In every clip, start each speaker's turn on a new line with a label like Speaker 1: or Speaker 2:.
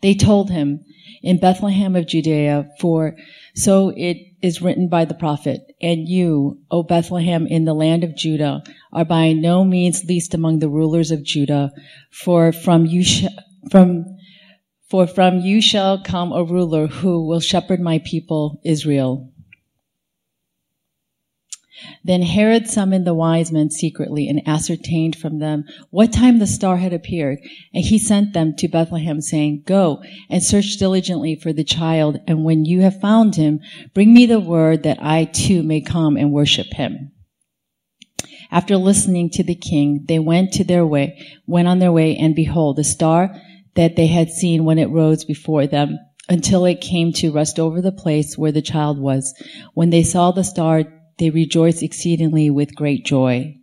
Speaker 1: They told him, in Bethlehem of Judea, for so it is written by the prophet, and you, O Bethlehem in the land of Judah, are by no means least among the rulers of Judah, for from you sh- from for from you shall come a ruler who will shepherd my people Israel. Then Herod summoned the wise men secretly and ascertained from them what time the star had appeared. And he sent them to Bethlehem saying, Go and search diligently for the child. And when you have found him, bring me the word that I too may come and worship him. After listening to the king, they went to their way, went on their way, and behold, the star that they had seen when it rose before them until it came to rest over the place where the child was. When they saw the star, they rejoiced exceedingly with great joy.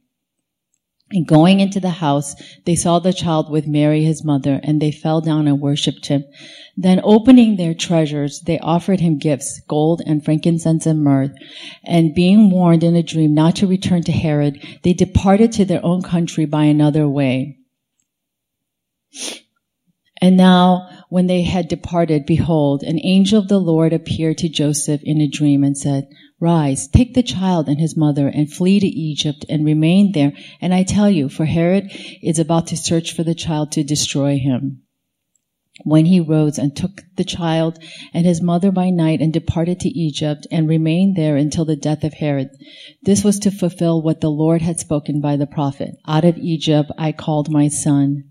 Speaker 1: And going into the house, they saw the child with Mary his mother, and they fell down and worshipped him. Then opening their treasures, they offered him gifts, gold and frankincense and myrrh. And being warned in a dream not to return to Herod, they departed to their own country by another way. And now, when they had departed, behold, an angel of the Lord appeared to Joseph in a dream and said, Rise, take the child and his mother and flee to Egypt and remain there. And I tell you, for Herod is about to search for the child to destroy him. When he rose and took the child and his mother by night and departed to Egypt and remained there until the death of Herod. This was to fulfill what the Lord had spoken by the prophet. Out of Egypt I called my son.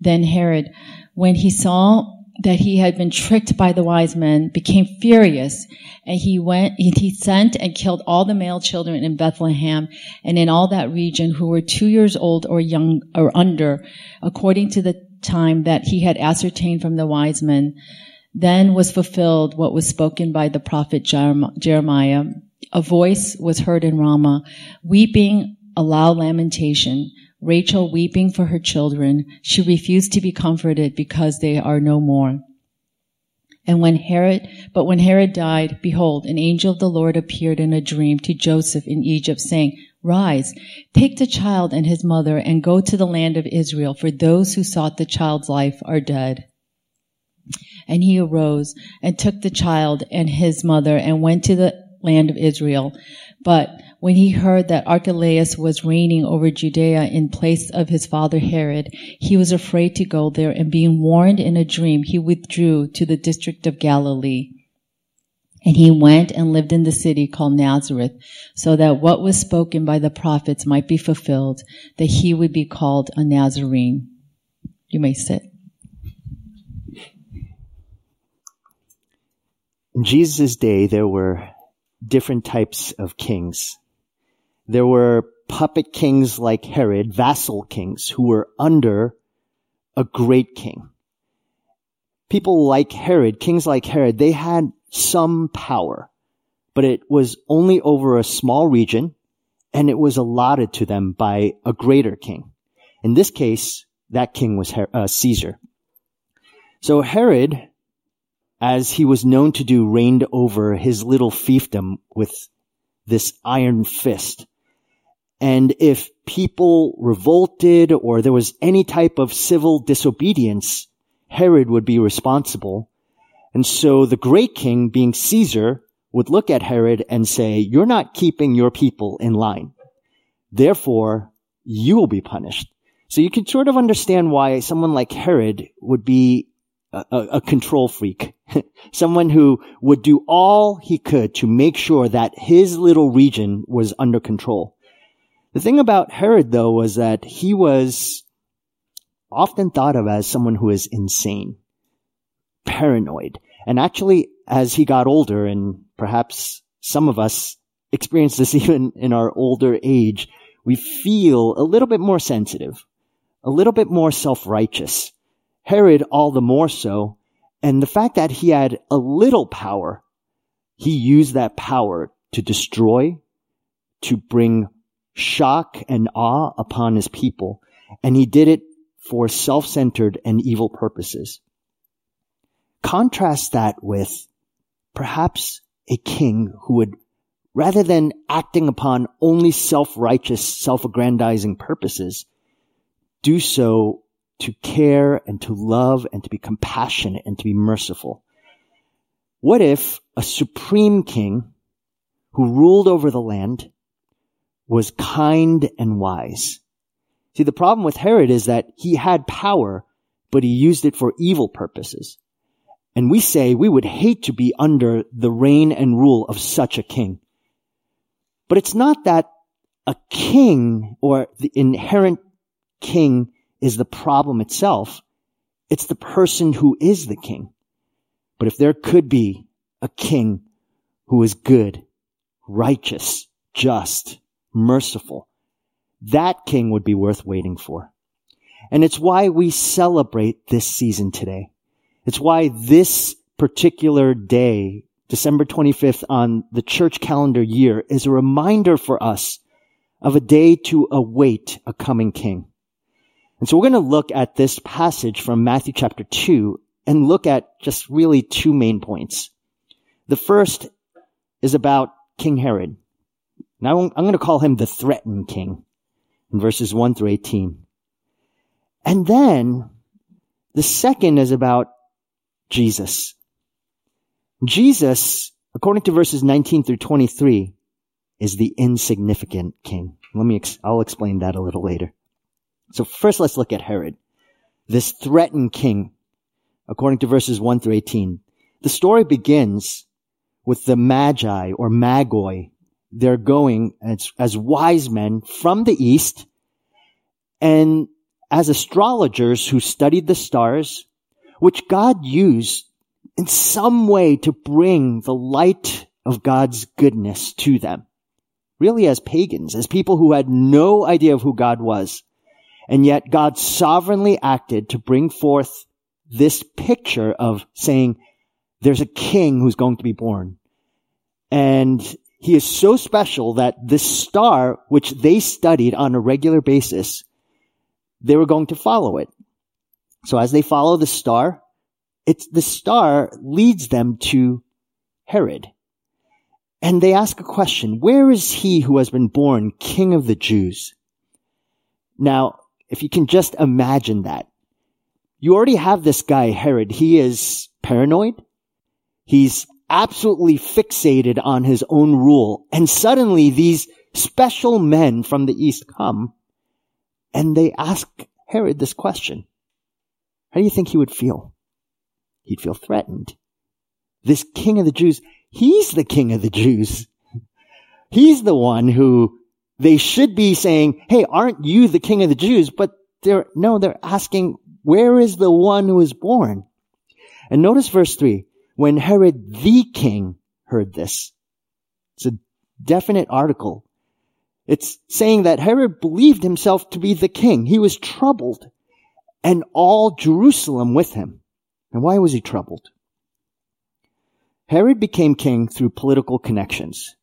Speaker 1: Then Herod, when he saw that he had been tricked by the wise men, became furious, and he went, he sent and killed all the male children in Bethlehem and in all that region who were two years old or young or under, according to the time that he had ascertained from the wise men. Then was fulfilled what was spoken by the prophet Jeremiah. A voice was heard in Ramah, weeping a loud lamentation Rachel weeping for her children, she refused to be comforted because they are no more. And when Herod, but when Herod died, behold, an angel of the Lord appeared in a dream to Joseph in Egypt saying, Rise, take the child and his mother and go to the land of Israel, for those who sought the child's life are dead. And he arose and took the child and his mother and went to the land of Israel. But when he heard that Archelaus was reigning over Judea in place of his father Herod, he was afraid to go there, and being warned in a dream, he withdrew to the district of Galilee. And he went and lived in the city called Nazareth, so that what was spoken by the prophets might be fulfilled, that he would be called a Nazarene. You may sit.
Speaker 2: In Jesus' day, there were different types of kings. There were puppet kings like Herod, vassal kings, who were under a great king. People like Herod, kings like Herod, they had some power, but it was only over a small region and it was allotted to them by a greater king. In this case, that king was Her- uh, Caesar. So Herod, as he was known to do, reigned over his little fiefdom with this iron fist. And if people revolted or there was any type of civil disobedience, Herod would be responsible. And so the great king, being Caesar, would look at Herod and say, you're not keeping your people in line. Therefore, you will be punished. So you can sort of understand why someone like Herod would be a, a, control freak. someone who would do all he could to make sure that his little region was under control. The thing about Herod, though, was that he was often thought of as someone who is insane, paranoid. And actually, as he got older, and perhaps some of us experience this even in our older age, we feel a little bit more sensitive, a little bit more self-righteous. Herod all the more so. And the fact that he had a little power, he used that power to destroy, to bring shock and awe upon his people. And he did it for self-centered and evil purposes. Contrast that with perhaps a king who would, rather than acting upon only self-righteous, self-aggrandizing purposes, do so to care and to love and to be compassionate and to be merciful. What if a supreme king who ruled over the land was kind and wise? See, the problem with Herod is that he had power, but he used it for evil purposes. And we say we would hate to be under the reign and rule of such a king. But it's not that a king or the inherent king is the problem itself. It's the person who is the king. But if there could be a king who is good, righteous, just, merciful, that king would be worth waiting for. And it's why we celebrate this season today. It's why this particular day, December 25th on the church calendar year is a reminder for us of a day to await a coming king. And so we're going to look at this passage from Matthew chapter 2 and look at just really two main points. The first is about King Herod. Now I'm going to call him the threatened king in verses 1 through 18. And then the second is about Jesus. Jesus, according to verses 19 through 23, is the insignificant king. Let me, ex- I'll explain that a little later. So first let's look at Herod, this threatened king, according to verses 1 through 18. The story begins with the Magi or Magoi. They're going as, as wise men from the east and as astrologers who studied the stars, which God used in some way to bring the light of God's goodness to them. Really as pagans, as people who had no idea of who God was. And yet God sovereignly acted to bring forth this picture of saying, there's a king who's going to be born. And he is so special that this star, which they studied on a regular basis, they were going to follow it. So as they follow the star, it's the star leads them to Herod. And they ask a question, where is he who has been born king of the Jews? Now, if you can just imagine that. You already have this guy, Herod. He is paranoid. He's absolutely fixated on his own rule. And suddenly these special men from the east come and they ask Herod this question. How do you think he would feel? He'd feel threatened. This king of the Jews, he's the king of the Jews. He's the one who they should be saying, Hey, aren't you the king of the Jews? But they're, no, they're asking, where is the one who is born? And notice verse three. When Herod the king heard this, it's a definite article. It's saying that Herod believed himself to be the king. He was troubled and all Jerusalem with him. And why was he troubled? Herod became king through political connections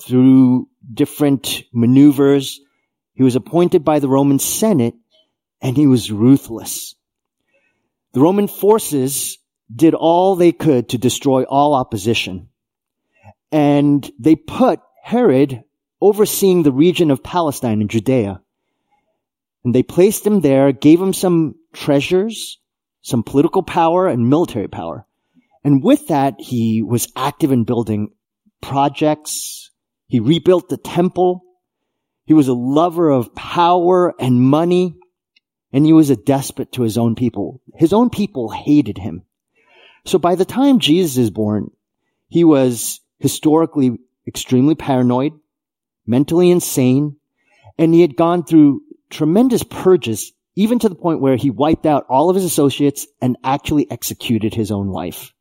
Speaker 2: through different maneuvers. He was appointed by the Roman Senate and he was ruthless. The Roman forces did all they could to destroy all opposition. And they put Herod overseeing the region of Palestine and Judea. And they placed him there, gave him some treasures, some political power and military power. And with that, he was active in building projects, he rebuilt the temple. He was a lover of power and money. And he was a despot to his own people. His own people hated him. So by the time Jesus is born, he was historically extremely paranoid, mentally insane, and he had gone through tremendous purges, even to the point where he wiped out all of his associates and actually executed his own wife.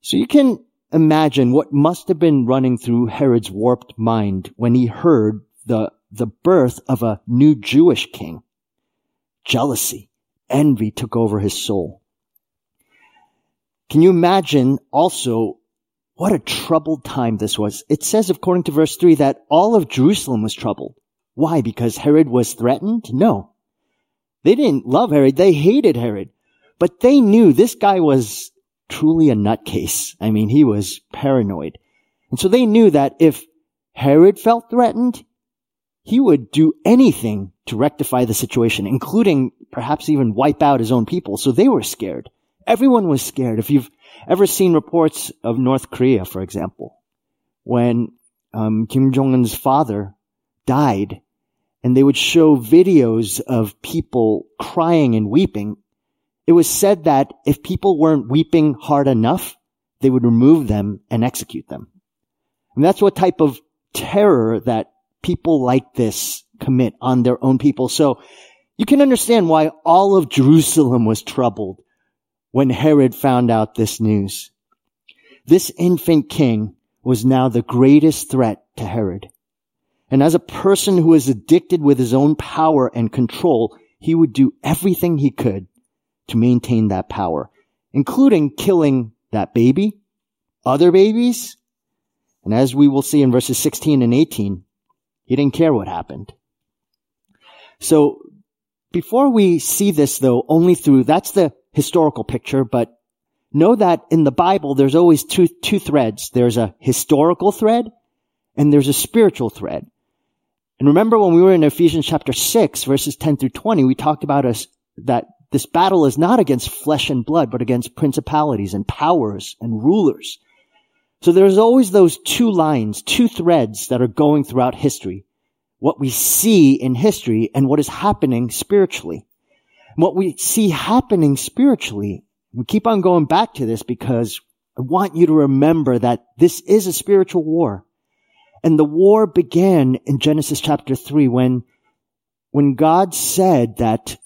Speaker 2: So you can imagine what must have been running through Herod's warped mind when he heard the, the birth of a new Jewish king. Jealousy, envy took over his soul. Can you imagine also what a troubled time this was? It says, according to verse 3, that all of Jerusalem was troubled. Why? Because Herod was threatened? No. They didn't love Herod. They hated Herod. But they knew this guy was truly a nutcase. I mean, he was paranoid. And so they knew that if Herod felt threatened, he would do anything to rectify the situation, including perhaps even wipe out his own people. So they were scared. Everyone was scared. If you've ever seen reports of North Korea, for example, when um, Kim Jong Un's father died, and they would show videos of people crying and weeping, it was said that if people weren't weeping hard enough, they would remove them and execute them. And that's what type of terror that people like this commit on their own people. So you can understand why all of Jerusalem was troubled when Herod found out this news. This infant king was now the greatest threat to Herod. And as a person who is addicted with his own power and control, he would do everything he could to maintain that power, including killing that baby, other babies, and as we will see in verses 16 and 18, he didn't care what happened. So before we see this though, only through, that's the historical picture, but know that in the Bible, there's always two, two threads. There's a historical thread and there's a spiritual thread. And remember when we were in Ephesians chapter 6 verses 10 through 20, we talked about us that this battle is not against flesh and blood, but against principalities and powers and rulers. So there's always those two lines, two threads that are going throughout history. What we see in history and what is happening spiritually. What we see happening spiritually, we keep on going back to this because I want you to remember that this is a spiritual war. And the war began in Genesis chapter 3 when, when God said that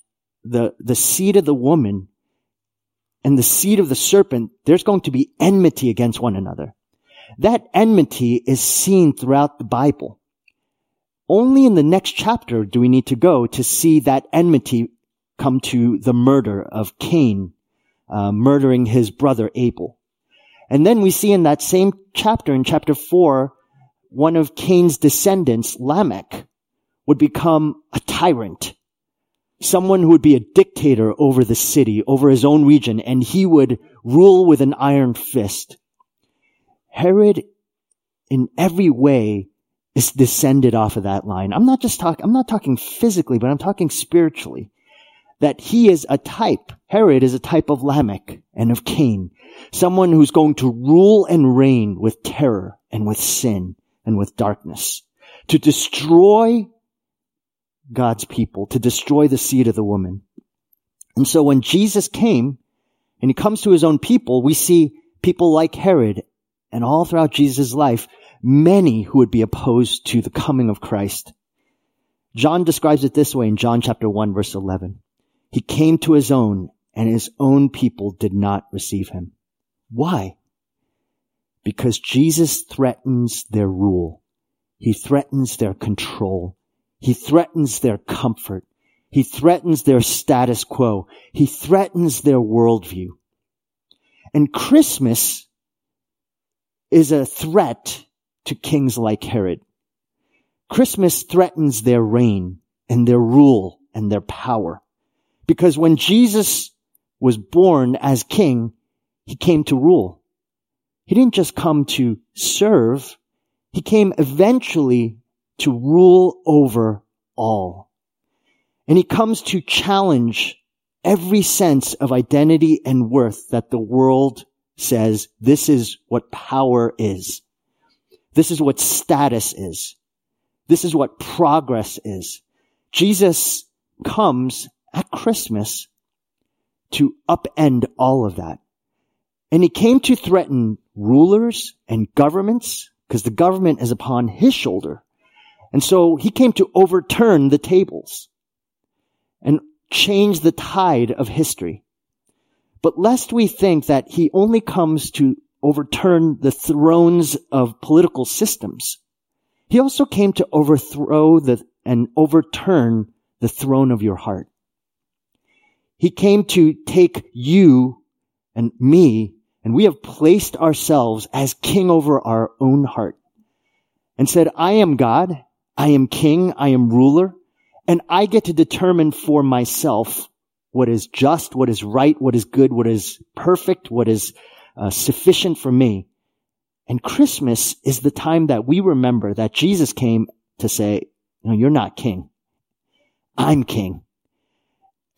Speaker 2: the, the seed of the woman and the seed of the serpent, there's going to be enmity against one another. That enmity is seen throughout the Bible. Only in the next chapter do we need to go to see that enmity come to the murder of Cain, uh, murdering his brother Abel. And then we see in that same chapter, in chapter four, one of Cain's descendants, Lamech, would become a tyrant. Someone who would be a dictator over the city, over his own region, and he would rule with an iron fist. Herod, in every way, is descended off of that line. I'm not just talking, I'm not talking physically, but I'm talking spiritually. That he is a type, Herod is a type of Lamech and of Cain. Someone who's going to rule and reign with terror and with sin and with darkness. To destroy God's people, to destroy the seed of the woman. And so when Jesus came and he comes to his own people, we see people like Herod and all throughout Jesus' life, many who would be opposed to the coming of Christ. John describes it this way in John chapter 1 verse 11. He came to his own and his own people did not receive him. Why? Because Jesus threatens their rule. He threatens their control. He threatens their comfort. He threatens their status quo. He threatens their worldview. And Christmas is a threat to kings like Herod. Christmas threatens their reign and their rule and their power. Because when Jesus was born as king, he came to rule. He didn't just come to serve. He came eventually to rule over all. And he comes to challenge every sense of identity and worth that the world says this is what power is. This is what status is. This is what progress is. Jesus comes at Christmas to upend all of that. And he came to threaten rulers and governments because the government is upon his shoulder. And so he came to overturn the tables and change the tide of history. But lest we think that he only comes to overturn the thrones of political systems, he also came to overthrow the, and overturn the throne of your heart. He came to take you and me, and we have placed ourselves as king over our own heart and said, I am God, I am king, I am ruler, and I get to determine for myself what is just, what is right, what is good, what is perfect, what is uh, sufficient for me. And Christmas is the time that we remember that Jesus came to say, no, you're not king. I'm king.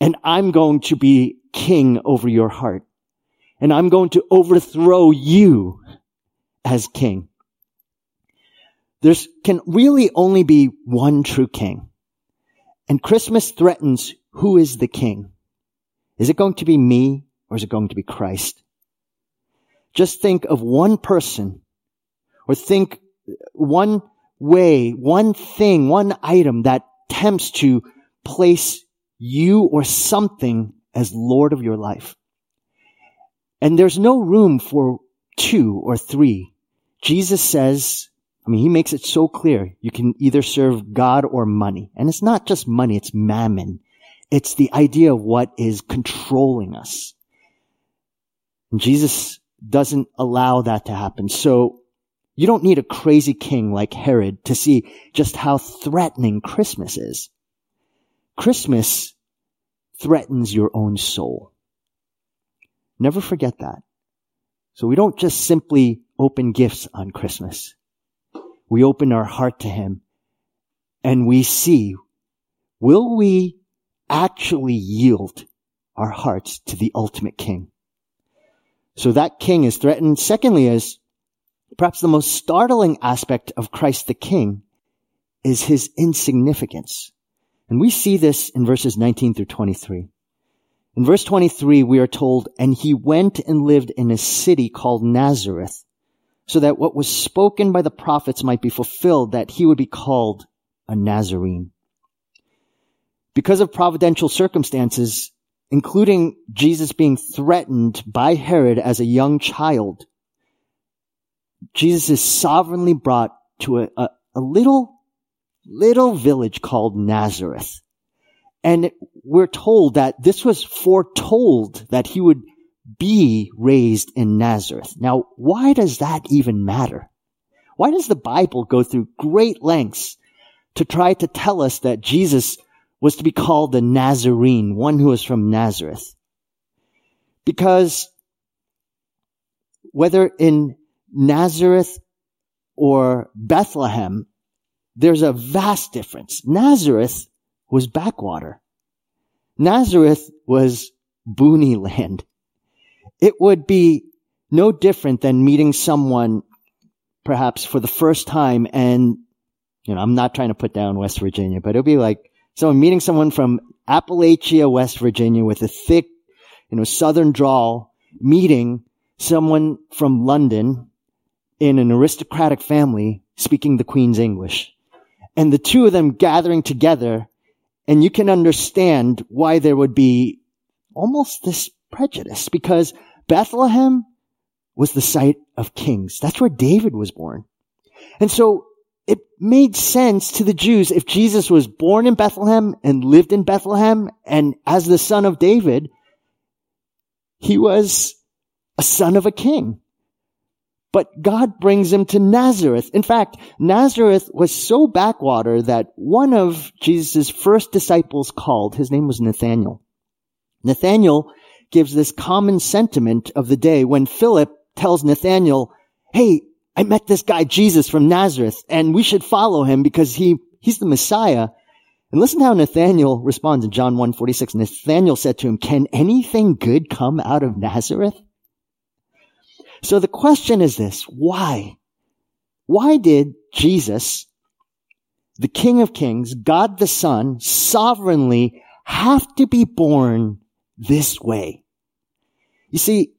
Speaker 2: And I'm going to be king over your heart. And I'm going to overthrow you as king. There can really only be one true king. And Christmas threatens who is the king. Is it going to be me or is it going to be Christ? Just think of one person or think one way, one thing, one item that tempts to place you or something as Lord of your life. And there's no room for two or three. Jesus says, I mean, he makes it so clear. You can either serve God or money. And it's not just money, it's mammon. It's the idea of what is controlling us. And Jesus doesn't allow that to happen. So you don't need a crazy king like Herod to see just how threatening Christmas is. Christmas threatens your own soul. Never forget that. So we don't just simply open gifts on Christmas. We open our heart to Him and we see, will we actually yield our hearts to the ultimate King? So that King is threatened. Secondly is perhaps the most startling aspect of Christ the King is his insignificance. And we see this in verses 19 through 23. In verse 23, we are told, and he went and lived in a city called Nazareth, so that what was spoken by the prophets might be fulfilled, that he would be called a Nazarene. Because of providential circumstances, including Jesus being threatened by Herod as a young child, Jesus is sovereignly brought to a, a, a little, little village called Nazareth. And we're told that this was foretold that he would be raised in Nazareth. Now, why does that even matter? Why does the Bible go through great lengths to try to tell us that Jesus was to be called the Nazarene, one who was from Nazareth? Because whether in Nazareth or Bethlehem, there's a vast difference. Nazareth was backwater. Nazareth was boony land. It would be no different than meeting someone perhaps for the first time and, you know, I'm not trying to put down West Virginia, but it'll be like someone meeting someone from Appalachia, West Virginia with a thick, you know, southern drawl, meeting someone from London in an aristocratic family speaking the Queen's English. And the two of them gathering together, and you can understand why there would be almost this prejudice because Bethlehem was the site of kings. That's where David was born. And so it made sense to the Jews if Jesus was born in Bethlehem and lived in Bethlehem and as the son of David, he was a son of a king. But God brings him to Nazareth. In fact, Nazareth was so backwater that one of Jesus' first disciples called, his name was Nathaniel. Nathaniel gives this common sentiment of the day when Philip tells Nathaniel, hey, I met this guy Jesus from Nazareth and we should follow him because he, he's the Messiah. And listen how Nathaniel responds in John 1:46. Nathaniel said to him, can anything good come out of Nazareth? So the question is this, why? Why did Jesus, the King of Kings, God the Son, sovereignly have to be born this way? You see,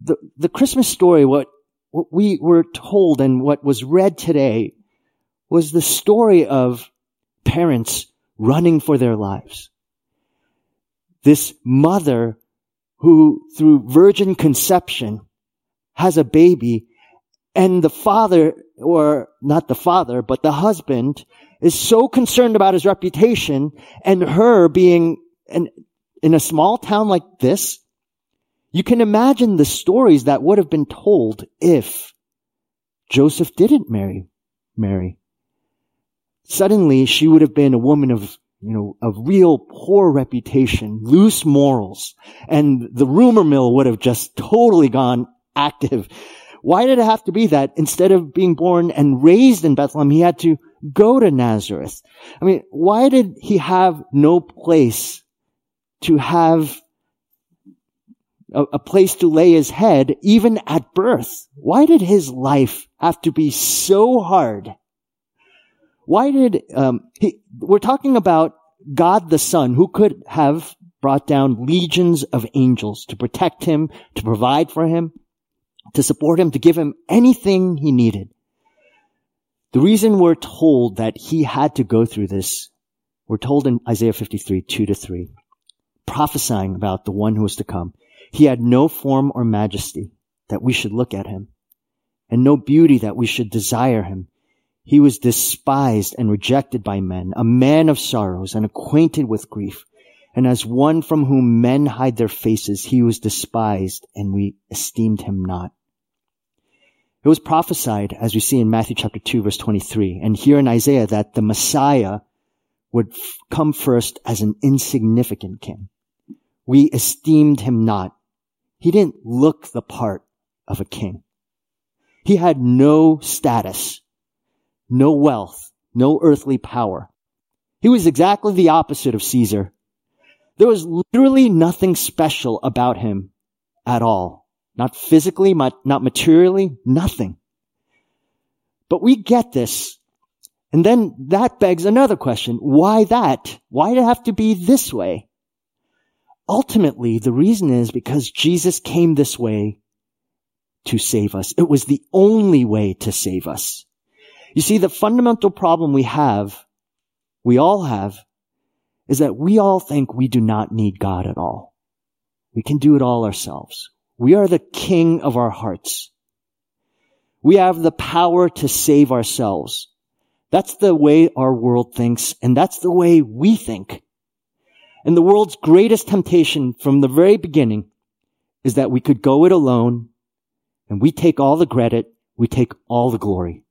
Speaker 2: the, the Christmas story, what, what we were told and what was read today was the story of parents running for their lives. This mother who through virgin conception has a baby and the father, or not the father, but the husband is so concerned about his reputation and her being an, in a small town like this, you can imagine the stories that would have been told if Joseph didn't marry Mary. Suddenly, she would have been a woman of, you know, of real poor reputation, loose morals, and the rumor mill would have just totally gone active. Why did it have to be that instead of being born and raised in Bethlehem, he had to go to Nazareth? I mean, why did he have no place to have a, a, place to lay his head even at birth? Why did his life have to be so hard? Why did, um, he, we're talking about God the Son who could have brought down legions of angels to protect him, to provide for him, to support him, to give him anything he needed. The reason we're told that he had to go through this, we're told in Isaiah 53, 2 to 3, prophesying about the one who was to come. He had no form or majesty that we should look at him, and no beauty that we should desire him. He was despised and rejected by men, a man of sorrows and acquainted with grief. And as one from whom men hide their faces, he was despised and we esteemed him not. It was prophesied, as we see in Matthew chapter 2 verse 23, and here in Isaiah that the Messiah would f- come first as an insignificant king. We esteemed him not. He didn't look the part of a king. He had no status no wealth, no earthly power. He was exactly the opposite of Caesar. There was literally nothing special about him at all. Not physically, not materially, nothing. But we get this. And then that begs another question. Why that? Why did it have to be this way? Ultimately, the reason is because Jesus came this way to save us. It was the only way to save us. You see, the fundamental problem we have, we all have, is that we all think we do not need God at all. We can do it all ourselves. We are the king of our hearts. We have the power to save ourselves. That's the way our world thinks, and that's the way we think. And the world's greatest temptation from the very beginning is that we could go it alone, and we take all the credit, we take all the glory.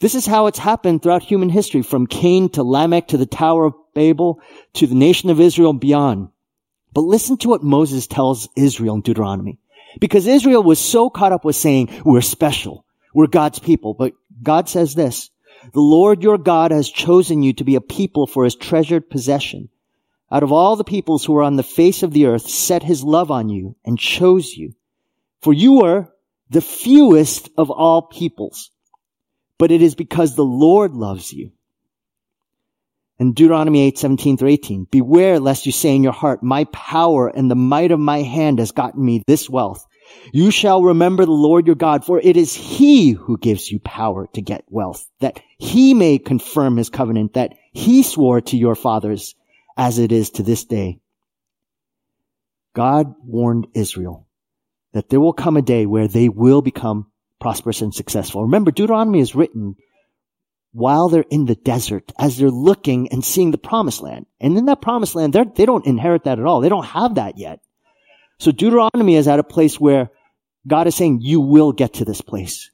Speaker 2: This is how it's happened throughout human history, from Cain to Lamech to the Tower of Babel to the nation of Israel and beyond. But listen to what Moses tells Israel in Deuteronomy. Because Israel was so caught up with saying, we're special. We're God's people. But God says this, the Lord your God has chosen you to be a people for his treasured possession. Out of all the peoples who are on the face of the earth, set his love on you and chose you. For you are the fewest of all peoples but it is because the Lord loves you. In Deuteronomy 8, 17 through 18, beware lest you say in your heart, my power and the might of my hand has gotten me this wealth. You shall remember the Lord your God, for it is he who gives you power to get wealth, that he may confirm his covenant that he swore to your fathers as it is to this day. God warned Israel that there will come a day where they will become prosperous and successful. Remember, Deuteronomy is written while they're in the desert, as they're looking and seeing the promised land. And in that promised land, they don't inherit that at all. They don't have that yet. So Deuteronomy is at a place where God is saying, you will get to this place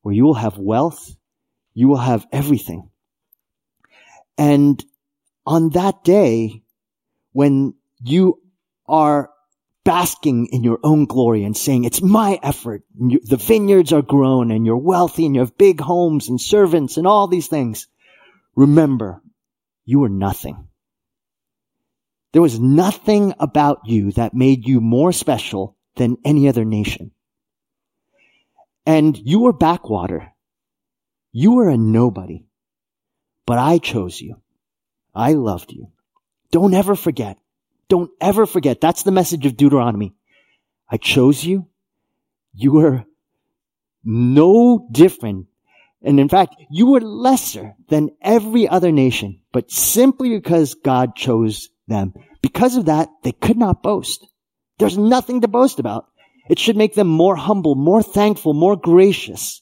Speaker 2: where you will have wealth. You will have everything. And on that day, when you are basking in your own glory and saying, it's my effort. The vineyards are grown and you're wealthy and you have big homes and servants and all these things. Remember, you are nothing. There was nothing about you that made you more special than any other nation. And you were backwater. You were a nobody. But I chose you. I loved you. Don't ever forget. Don't ever forget. That's the message of Deuteronomy. I chose you. You were no different. And in fact, you were lesser than every other nation, but simply because God chose them. Because of that, they could not boast. There's nothing to boast about. It should make them more humble, more thankful, more gracious.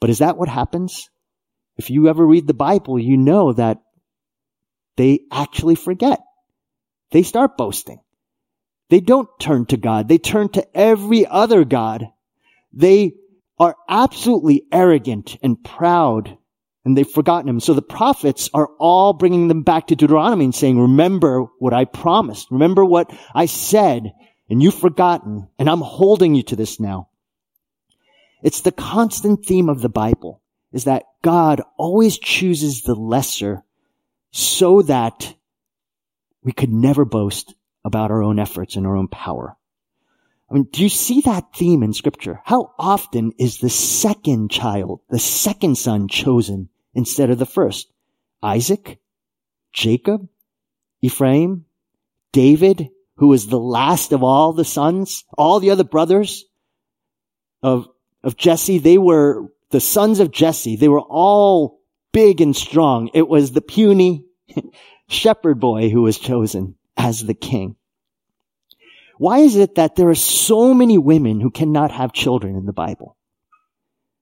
Speaker 2: But is that what happens? If you ever read the Bible, you know that they actually forget. They start boasting. They don't turn to God. They turn to every other God. They are absolutely arrogant and proud and they've forgotten him. So the prophets are all bringing them back to Deuteronomy and saying, remember what I promised. Remember what I said and you've forgotten and I'm holding you to this now. It's the constant theme of the Bible is that God always chooses the lesser so that we could never boast about our own efforts and our own power. I mean, do you see that theme in scripture? How often is the second child, the second son chosen instead of the first? Isaac, Jacob, Ephraim, David, who was the last of all the sons, all the other brothers of, of Jesse, they were the sons of Jesse. They were all big and strong. It was the puny shepherd boy who was chosen as the king. Why is it that there are so many women who cannot have children in the Bible?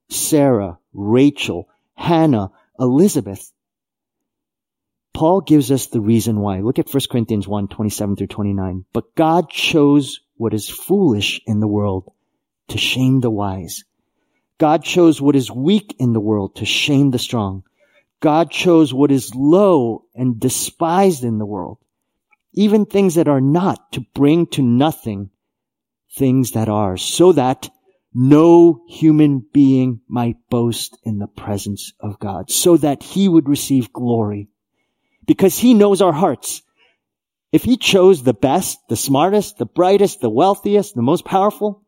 Speaker 2: Sarah, Rachel, Hannah, Elizabeth. Paul gives us the reason why. Look at 1 Corinthians 1, 27 through 29. But God chose what is foolish in the world to shame the wise. God chose what is weak in the world to shame the strong. God chose what is low and despised in the world even things that are not, to bring to nothing things that are, so that no human being might boast in the presence of God, so that he would receive glory. Because he knows our hearts. If he chose the best, the smartest, the brightest, the wealthiest, the most powerful,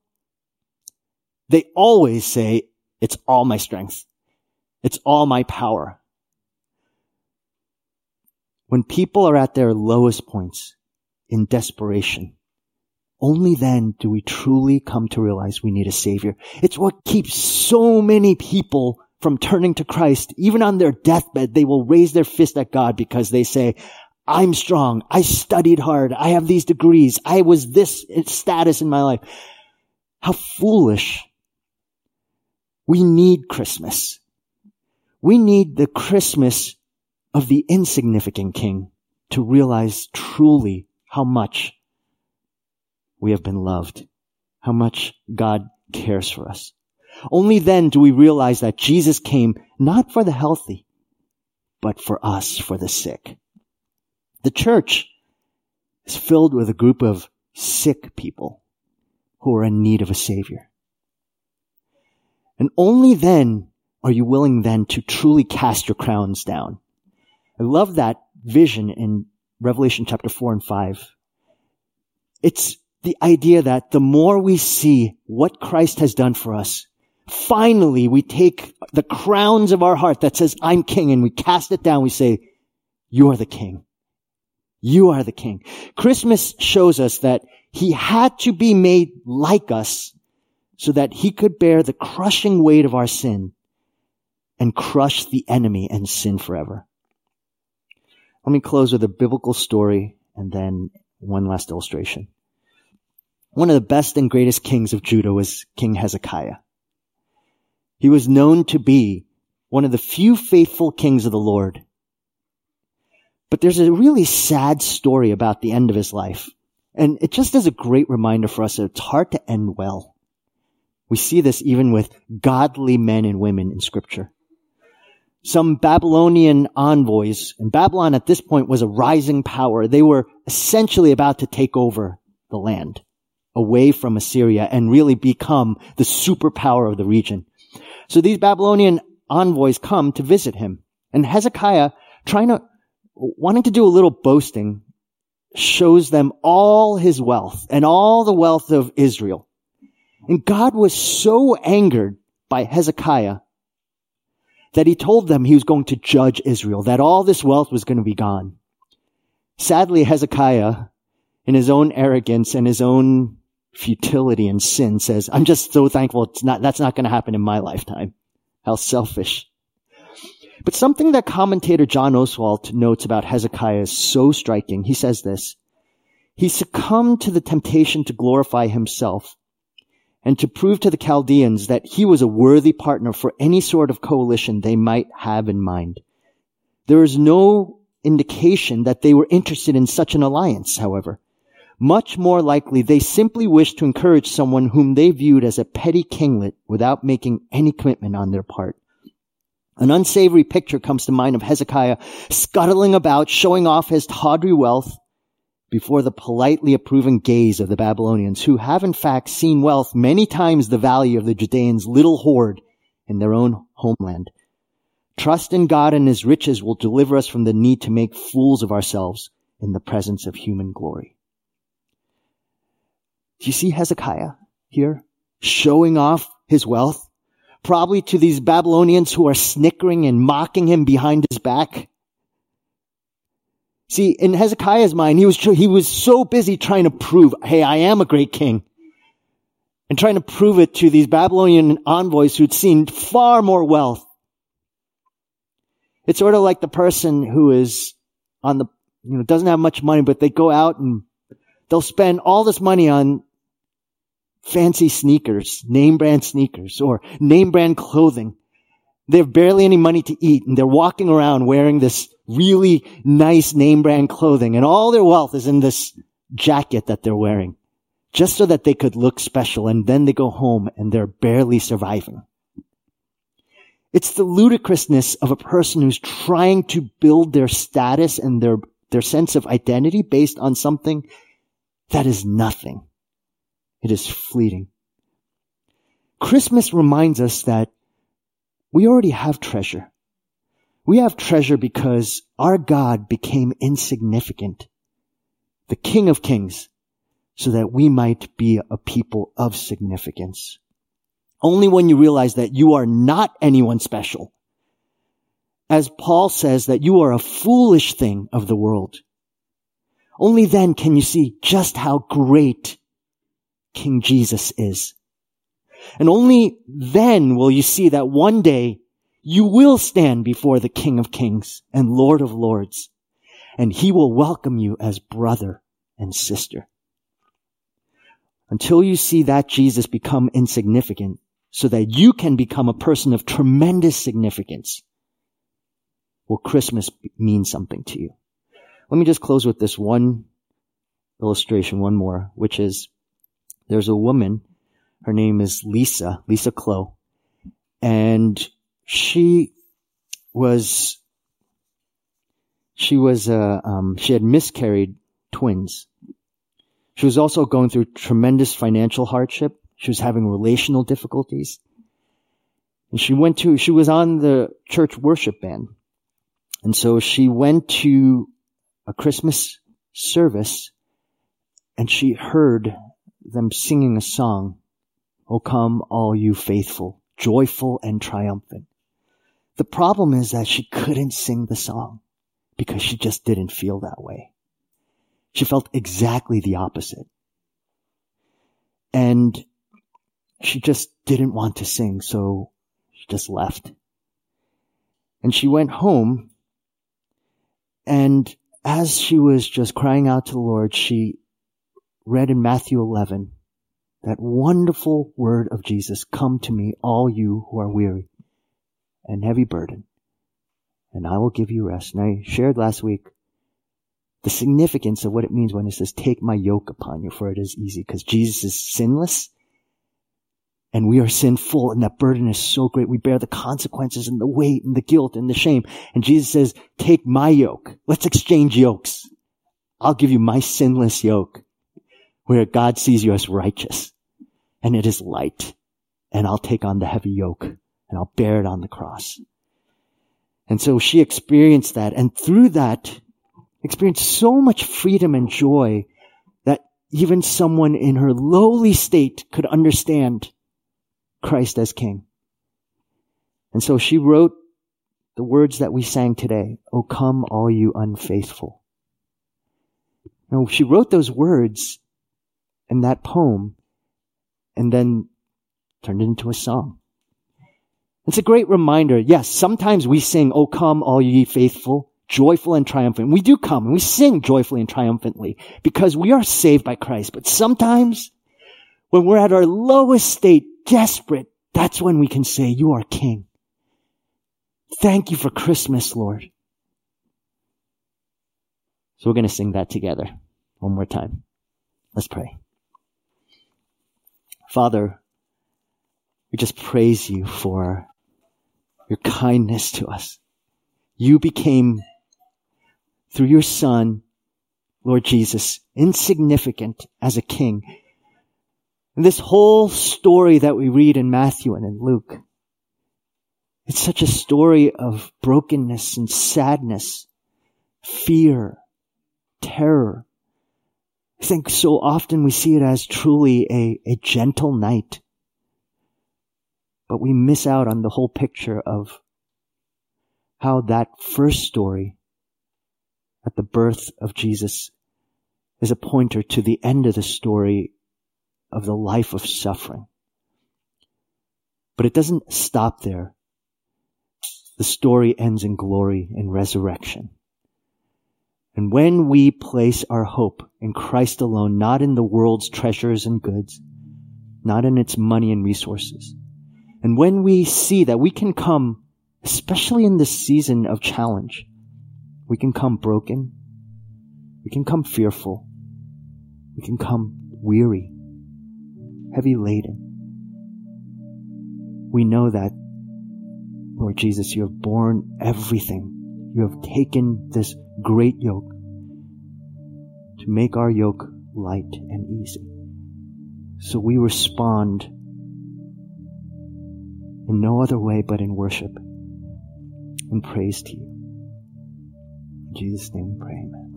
Speaker 2: they always say, it's all my strength. It's all my power. When people are at their lowest points in desperation, only then do we truly come to realize we need a savior. It's what keeps so many people from turning to Christ. Even on their deathbed, they will raise their fist at God because they say, I'm strong. I studied hard. I have these degrees. I was this status in my life. How foolish. We need Christmas. We need the Christmas of the insignificant king to realize truly how much we have been loved, how much God cares for us. Only then do we realize that Jesus came not for the healthy, but for us, for the sick. The church is filled with a group of sick people who are in need of a savior. And only then are you willing then to truly cast your crowns down I love that vision in Revelation chapter 4 and 5. It's the idea that the more we see what Christ has done for us, finally we take the crowns of our heart that says, I'm king, and we cast it down. We say, you are the king. You are the king. Christmas shows us that he had to be made like us so that he could bear the crushing weight of our sin and crush the enemy and sin forever. Let me close with a biblical story and then one last illustration. One of the best and greatest kings of Judah was King Hezekiah. He was known to be one of the few faithful kings of the Lord. But there's a really sad story about the end of his life. And it just is a great reminder for us that it's hard to end well. We see this even with godly men and women in scripture some Babylonian envoys, and Babylon at this point was a rising power. They were essentially about to take over the land away from Assyria and really become the superpower of the region. So these Babylonian envoys come to visit him. And Hezekiah, trying to, wanting to do a little boasting, shows them all his wealth and all the wealth of Israel. And God was so angered by Hezekiah that he told them he was going to judge Israel, that all this wealth was going to be gone. Sadly, Hezekiah, in his own arrogance and his own futility and sin says, I'm just so thankful it's not, that's not going to happen in my lifetime. How selfish. But something that commentator John Oswalt notes about Hezekiah is so striking. He says this, he succumbed to the temptation to glorify himself and to prove to the Chaldeans that he was a worthy partner for any sort of coalition they might have in mind. There is no indication that they were interested in such an alliance, however. Much more likely, they simply wished to encourage someone whom they viewed as a petty kinglet without making any commitment on their part. An unsavory picture comes to mind of Hezekiah scuttling about, showing off his tawdry wealth before the politely approving gaze of the Babylonians, who have in fact seen wealth many times the value of the Judeans' little hoard in their own homeland. Trust in God and his riches will deliver us from the need to make fools of ourselves in the presence of human glory. Do you see Hezekiah here showing off his wealth? Probably to these Babylonians who are snickering and mocking him behind his back. See, in Hezekiah's mind, he was, he was so busy trying to prove, hey, I am a great king. And trying to prove it to these Babylonian envoys who'd seen far more wealth. It's sort of like the person who is on the, you know, doesn't have much money, but they go out and they'll spend all this money on fancy sneakers, name brand sneakers, or name brand clothing. They have barely any money to eat and they're walking around wearing this really nice name brand clothing and all their wealth is in this jacket that they're wearing just so that they could look special and then they go home and they're barely surviving. It's the ludicrousness of a person who's trying to build their status and their, their sense of identity based on something that is nothing. It is fleeting. Christmas reminds us that we already have treasure. We have treasure because our God became insignificant, the King of Kings, so that we might be a people of significance. Only when you realize that you are not anyone special, as Paul says that you are a foolish thing of the world, only then can you see just how great King Jesus is. And only then will you see that one day you will stand before the King of Kings and Lord of Lords, and he will welcome you as brother and sister. Until you see that Jesus become insignificant so that you can become a person of tremendous significance, will Christmas mean something to you? Let me just close with this one illustration, one more, which is there's a woman, her name is Lisa, Lisa Clow, and she was, she was, uh, um, she had miscarried twins. She was also going through tremendous financial hardship. She was having relational difficulties. And she went to, she was on the church worship band. And so she went to a Christmas service and she heard them singing a song, O come all you faithful, joyful and triumphant. The problem is that she couldn't sing the song because she just didn't feel that way. She felt exactly the opposite. And she just didn't want to sing, so she just left. And she went home and as she was just crying out to the Lord, she read in Matthew 11, that wonderful word of Jesus, come to me, all you who are weary and heavy burden, and I will give you rest. And I shared last week the significance of what it means when it says, take my yoke upon you, for it is easy, because Jesus is sinless and we are sinful and that burden is so great. We bear the consequences and the weight and the guilt and the shame. And Jesus says, take my yoke. Let's exchange yokes. I'll give you my sinless yoke where God sees you as righteous and it is light and I'll take on the heavy yoke and I'll bear it on the cross. And so she experienced that and through that experienced so much freedom and joy that even someone in her lowly state could understand Christ as king. And so she wrote the words that we sang today. Oh, come all you unfaithful. Now, she wrote those words in that poem and then turned it into a song. It's a great reminder. Yes, sometimes we sing, Oh come all ye faithful, joyful and triumphant. We do come and we sing joyfully and triumphantly because we are saved by Christ. But sometimes when we're at our lowest state, desperate, that's when we can say, you are king. Thank you for Christmas, Lord. So we're going to sing that together one more time. Let's pray. Father, we just praise you for your kindness to us. You became, through your son, Lord Jesus, insignificant as a king. And this whole story that we read in Matthew and in Luke, it's such a story of brokenness and sadness, fear, terror. I think so often we see it as truly a, a gentle night. But we miss out on the whole picture of how that first story at the birth of Jesus is a pointer to the end of the story of the life of suffering. But it doesn't stop there. The story ends in glory and resurrection. And when we place our hope in Christ alone, not in the world's treasures and goods, not in its money and resources, and when we see that we can come, especially in this season of challenge, we can come broken, we can come fearful, we can come weary, heavy laden. We know that, Lord Jesus, you have borne everything. You have taken this great yoke to make our yoke light and easy. So we respond in no other way but in worship and praise to you. In Jesus' name we pray, amen.